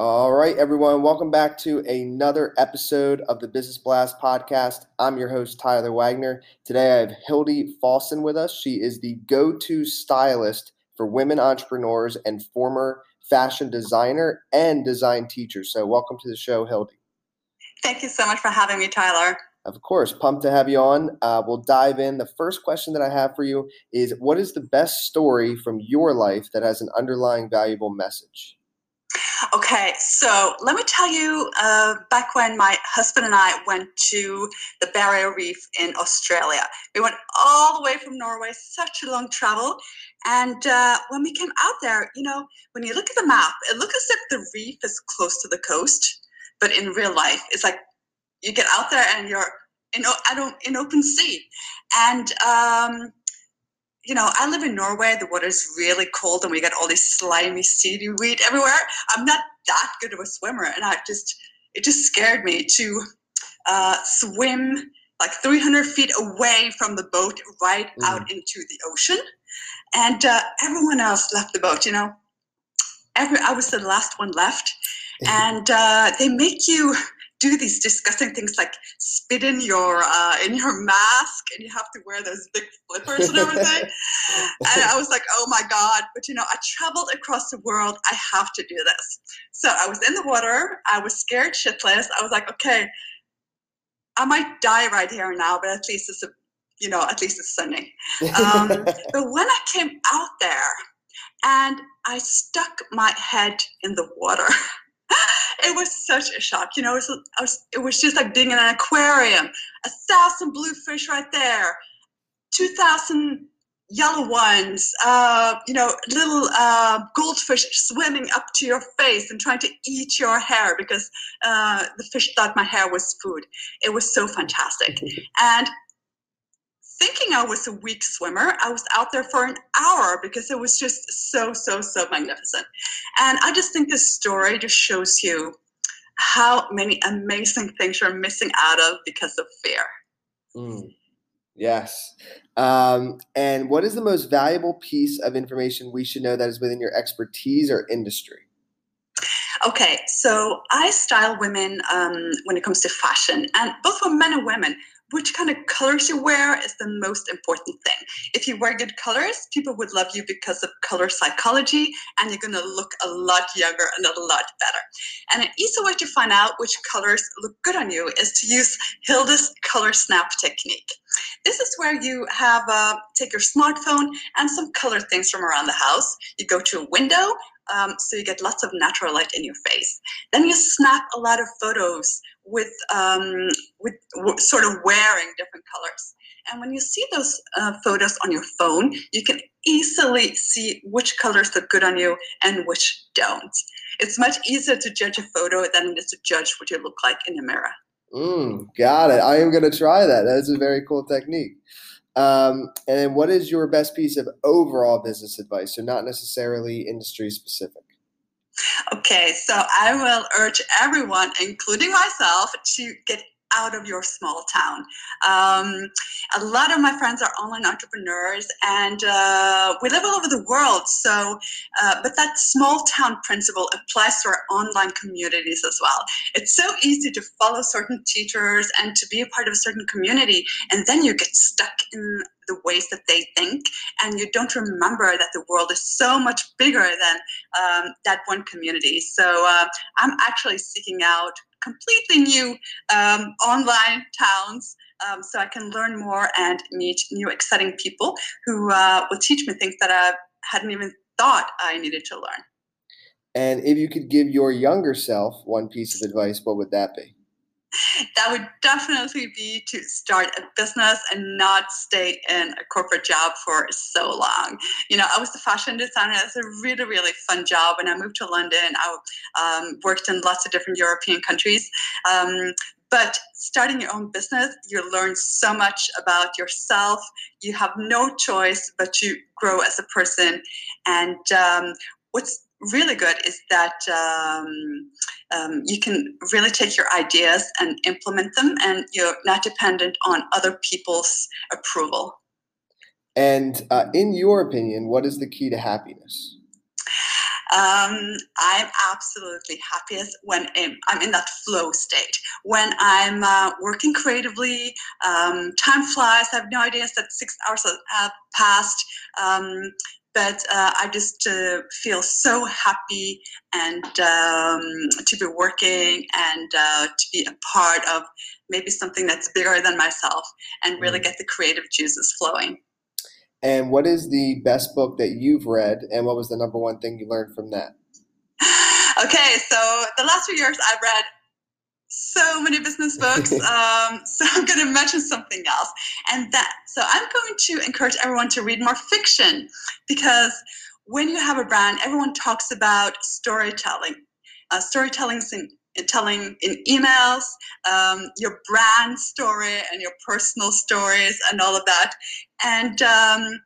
All right, everyone, welcome back to another episode of the Business Blast podcast. I'm your host, Tyler Wagner. Today I have Hildy Fawson with us. She is the go to stylist for women entrepreneurs and former fashion designer and design teacher. So, welcome to the show, Hildy. Thank you so much for having me, Tyler. Of course, pumped to have you on. Uh, we'll dive in. The first question that I have for you is What is the best story from your life that has an underlying valuable message? Okay, so let me tell you uh, back when my husband and I went to the Barrier Reef in Australia. We went all the way from Norway, such a long travel. And uh, when we came out there, you know, when you look at the map, it looks as if the reef is close to the coast, but in real life, it's like you get out there and you're in, I don't, in open sea. And um, you know, I live in Norway. The water is really cold, and we get all this slimy seaweed everywhere. I'm not that good of a swimmer, and I just it just scared me to uh, swim like 300 feet away from the boat, right mm. out into the ocean. And uh, everyone else left the boat. You know, every I was the last one left, and uh, they make you do these disgusting things like spit in your uh, in your mask and you have to wear those big flippers and everything? And i was like oh my god. But you know i traveled across the world. I have to do this. So i was in the water. I was scared shitless. I was like okay i might die right here now but at least it's a you know at least it's sunny. Um, but when i came out there and i stuck my head in the water it was such a shock. You know, it was, was, it was just like being in an aquarium. A thousand bluefish right there, two thousand yellow ones. Uh, you know, little uh, goldfish swimming up to your face and trying to eat your hair because uh, the fish thought my hair was food. It was so fantastic, and thinking I was a weak swimmer, I was out there for an hour because it was just so, so, so magnificent. And I just think this story just shows you how many amazing things you're missing out of because of fear. Mm. Yes. Um, and what is the most valuable piece of information we should know that is within your expertise or industry? Okay, so I style women um, when it comes to fashion, and both for men and women which kind of colors you wear is the most important thing. If you wear good colors, people would love you because of color psychology, and you're going to look a lot younger and a lot better. And an easy way to find out which colors look good on you is to use Hilda's color snap technique. This is where you have uh, take your smartphone and some color things from around the house. You go to a window, um, so you get lots of natural light in your face. Then you snap a lot of photos with um, with w- sort of wearing different colors. And when you see those uh, photos on your phone, you can easily see which colors look good on you and which don't. It's much easier to judge a photo than it is to judge what you look like in a mirror. Mm, got it. I am going to try that. That's a very cool technique. Um, and then, what is your best piece of overall business advice? So, not necessarily industry specific. Okay, so I will urge everyone, including myself, to get out of your small town. Um, a lot of my friends are online entrepreneurs, and uh, we live all over the world. So, uh, but that small town principle applies to our online communities as well. It's so easy to follow certain teachers and to be a part of a certain community, and then you get stuck in the ways that they think, and you don't remember that the world is so much bigger than um, that one community. So uh, I'm actually seeking out completely new um, online towns um, so I can learn more and meet new exciting people who uh, will teach me things that I hadn't even thought I needed to learn. And if you could give your younger self one piece of advice, what would that be? That would definitely be to start a business and not stay in a corporate job for so long. You know, I was a fashion designer. It's a really, really fun job. When I moved to London, I um, worked in lots of different European countries. Um, but starting your own business, you learn so much about yourself. You have no choice but to grow as a person. And um, what's really good is that um, um, you can really take your ideas and implement them, and you're not dependent on other people's approval. And uh, in your opinion, what is the key to happiness? Um, I'm absolutely happiest when I'm in that flow state. When I'm uh, working creatively, um, time flies. I have no idea that six hours have passed. Um, but uh, I just uh, feel so happy and um, to be working and uh, to be a part of maybe something that's bigger than myself and really mm. get the creative juices flowing. And what is the best book that you've read, and what was the number one thing you learned from that? Okay, so the last few years I've read so many business books. Um, so I'm going to mention something else, and that. So I'm going to encourage everyone to read more fiction because when you have a brand, everyone talks about storytelling. Uh, storytelling in, telling in emails, um, your brand story and your personal stories and all of that. And um,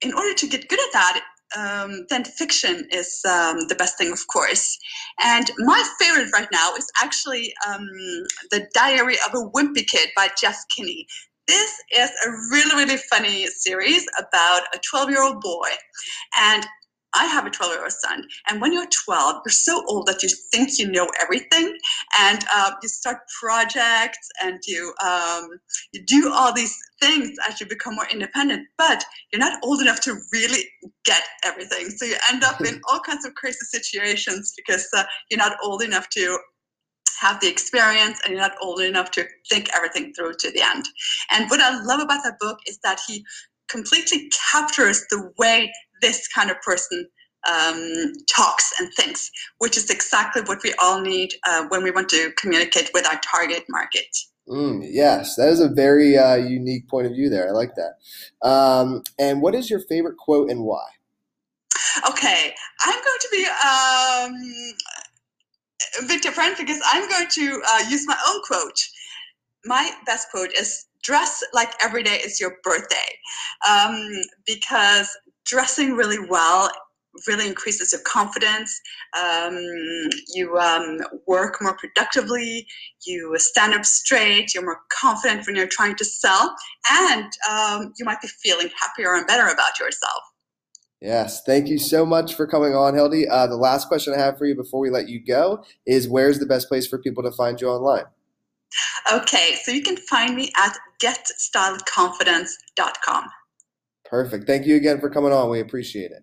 in order to get good at that, um, then fiction is um, the best thing, of course. And my favorite right now is actually um, The Diary of a Wimpy Kid by Jeff Kinney. This is a really, really funny series about a 12 year old boy. And I have a 12 year old son, and when you're 12, you're so old that you think you know everything, and uh, you start projects and you um, you do all these things as you become more independent. But you're not old enough to really get everything, so you end up in all kinds of crazy situations because uh, you're not old enough to have the experience and you're not old enough to think everything through to the end. And what I love about that book is that he completely captures the way this kind of person um, talks and thinks, which is exactly what we all need uh, when we want to communicate with our target market. Mm, yes, that is a very uh, unique point of view there. I like that. Um, and what is your favorite quote and why? Okay, I'm going to be um, a bit different because I'm going to uh, use my own quote. My best quote is dress like every day is your birthday um, because dressing really well really increases your confidence. Um, you um, work more productively. You stand up straight. You're more confident when you're trying to sell, and um, you might be feeling happier and better about yourself. Yes, thank you so much for coming on, Hildy. Uh, the last question I have for you before we let you go is: Where's the best place for people to find you online? Okay, so you can find me at getstyledconfidence.com. Perfect. Thank you again for coming on. We appreciate it.